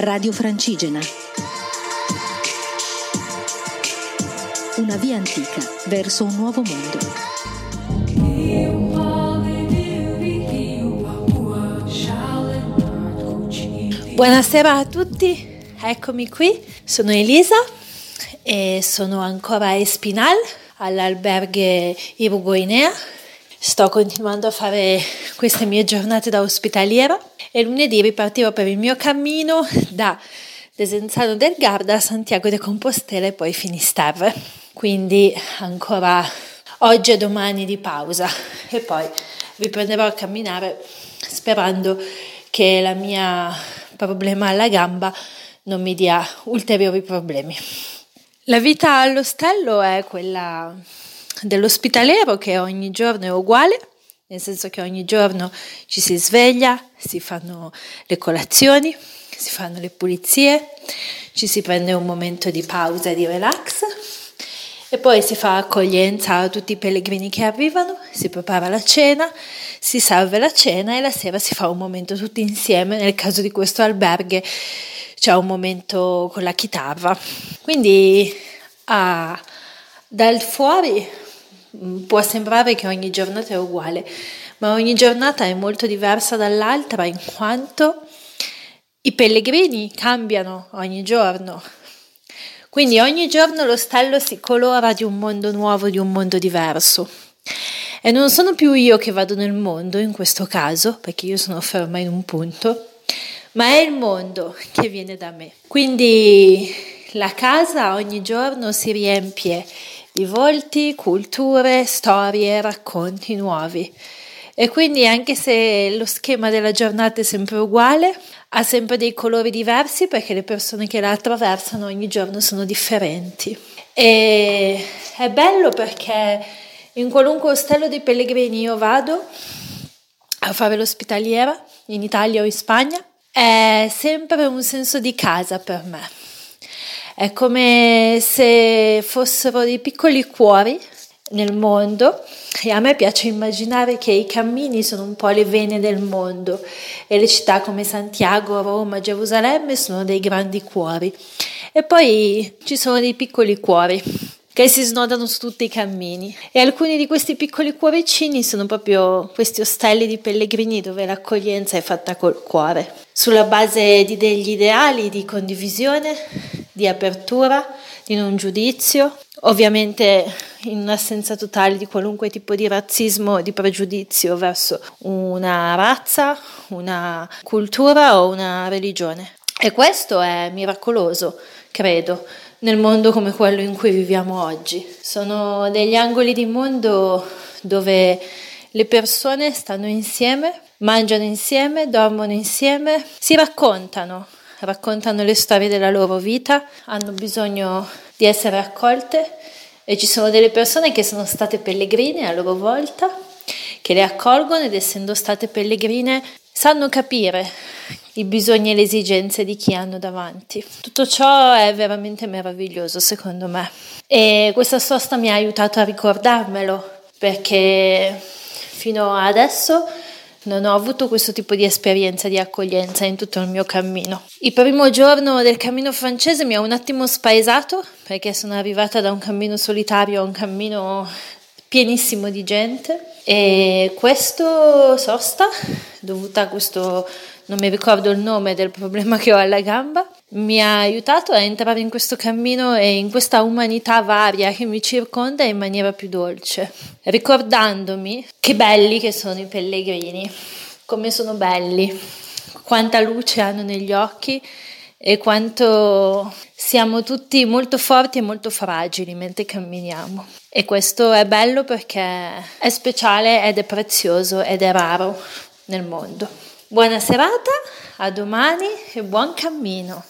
Radio Francigena. Una via antica verso un nuovo mondo. Buonasera a tutti, eccomi qui, sono Elisa e sono ancora a Espinal, all'alberghe Irugoinea. Sto continuando a fare queste mie giornate da ospitaliera e lunedì ripartirò per il mio cammino da Desenzano del Garda a Santiago de Compostela e poi Finisterre. Quindi ancora oggi e domani di pausa e poi riprenderò a camminare sperando che la mia problema alla gamba non mi dia ulteriori problemi. La vita all'ostello è quella dell'ospitaliero che ogni giorno è uguale, nel senso che ogni giorno ci si sveglia, si fanno le colazioni, si fanno le pulizie, ci si prende un momento di pausa di relax e poi si fa accoglienza a tutti i pellegrini che arrivano, si prepara la cena, si serve la cena e la sera si fa un momento tutti insieme, nel caso di questo alberghe c'è un momento con la chitarra. Quindi ah, dal fuori può sembrare che ogni giornata è uguale, ma ogni giornata è molto diversa dall'altra in quanto i pellegrini cambiano ogni giorno, quindi ogni giorno lo stello si colora di un mondo nuovo, di un mondo diverso. E non sono più io che vado nel mondo in questo caso, perché io sono ferma in un punto, ma è il mondo che viene da me. Quindi la casa ogni giorno si riempie di volti, culture, storie, racconti nuovi. E quindi anche se lo schema della giornata è sempre uguale, ha sempre dei colori diversi perché le persone che la attraversano ogni giorno sono differenti. E è bello perché in qualunque ostello dei pellegrini io vado a fare l'ospitaliera, in Italia o in Spagna, è sempre un senso di casa per me. È come se fossero dei piccoli cuori nel mondo. E a me piace immaginare che i cammini sono un po' le vene del mondo. E le città come Santiago, Roma, Gerusalemme sono dei grandi cuori. E poi ci sono dei piccoli cuori che si snodano su tutti i cammini. E alcuni di questi piccoli cuoricini sono proprio questi ostelli di pellegrini dove l'accoglienza è fatta col cuore, sulla base di degli ideali di condivisione, di apertura, di non giudizio, ovviamente in un'assenza totale di qualunque tipo di razzismo o di pregiudizio verso una razza, una cultura o una religione. E questo è miracoloso, credo, nel mondo come quello in cui viviamo oggi. Sono degli angoli di mondo dove le persone stanno insieme, mangiano insieme, dormono insieme, si raccontano, raccontano le storie della loro vita, hanno bisogno di essere accolte e ci sono delle persone che sono state pellegrine a loro volta, che le accolgono ed essendo state pellegrine sanno capire i bisogni e le esigenze di chi hanno davanti. Tutto ciò è veramente meraviglioso secondo me e questa sosta mi ha aiutato a ricordarmelo perché fino adesso non ho avuto questo tipo di esperienza di accoglienza in tutto il mio cammino. Il primo giorno del cammino francese mi ha un attimo spaesato perché sono arrivata da un cammino solitario a un cammino pienissimo di gente e questo sosta dovuta a questo non mi ricordo il nome del problema che ho alla gamba, mi ha aiutato a entrare in questo cammino e in questa umanità varia che mi circonda in maniera più dolce, ricordandomi che belli che sono i pellegrini, come sono belli, quanta luce hanno negli occhi e quanto siamo tutti molto forti e molto fragili mentre camminiamo. E questo è bello perché è speciale ed è prezioso ed è raro nel mondo. Buona serata, a domani e buon cammino.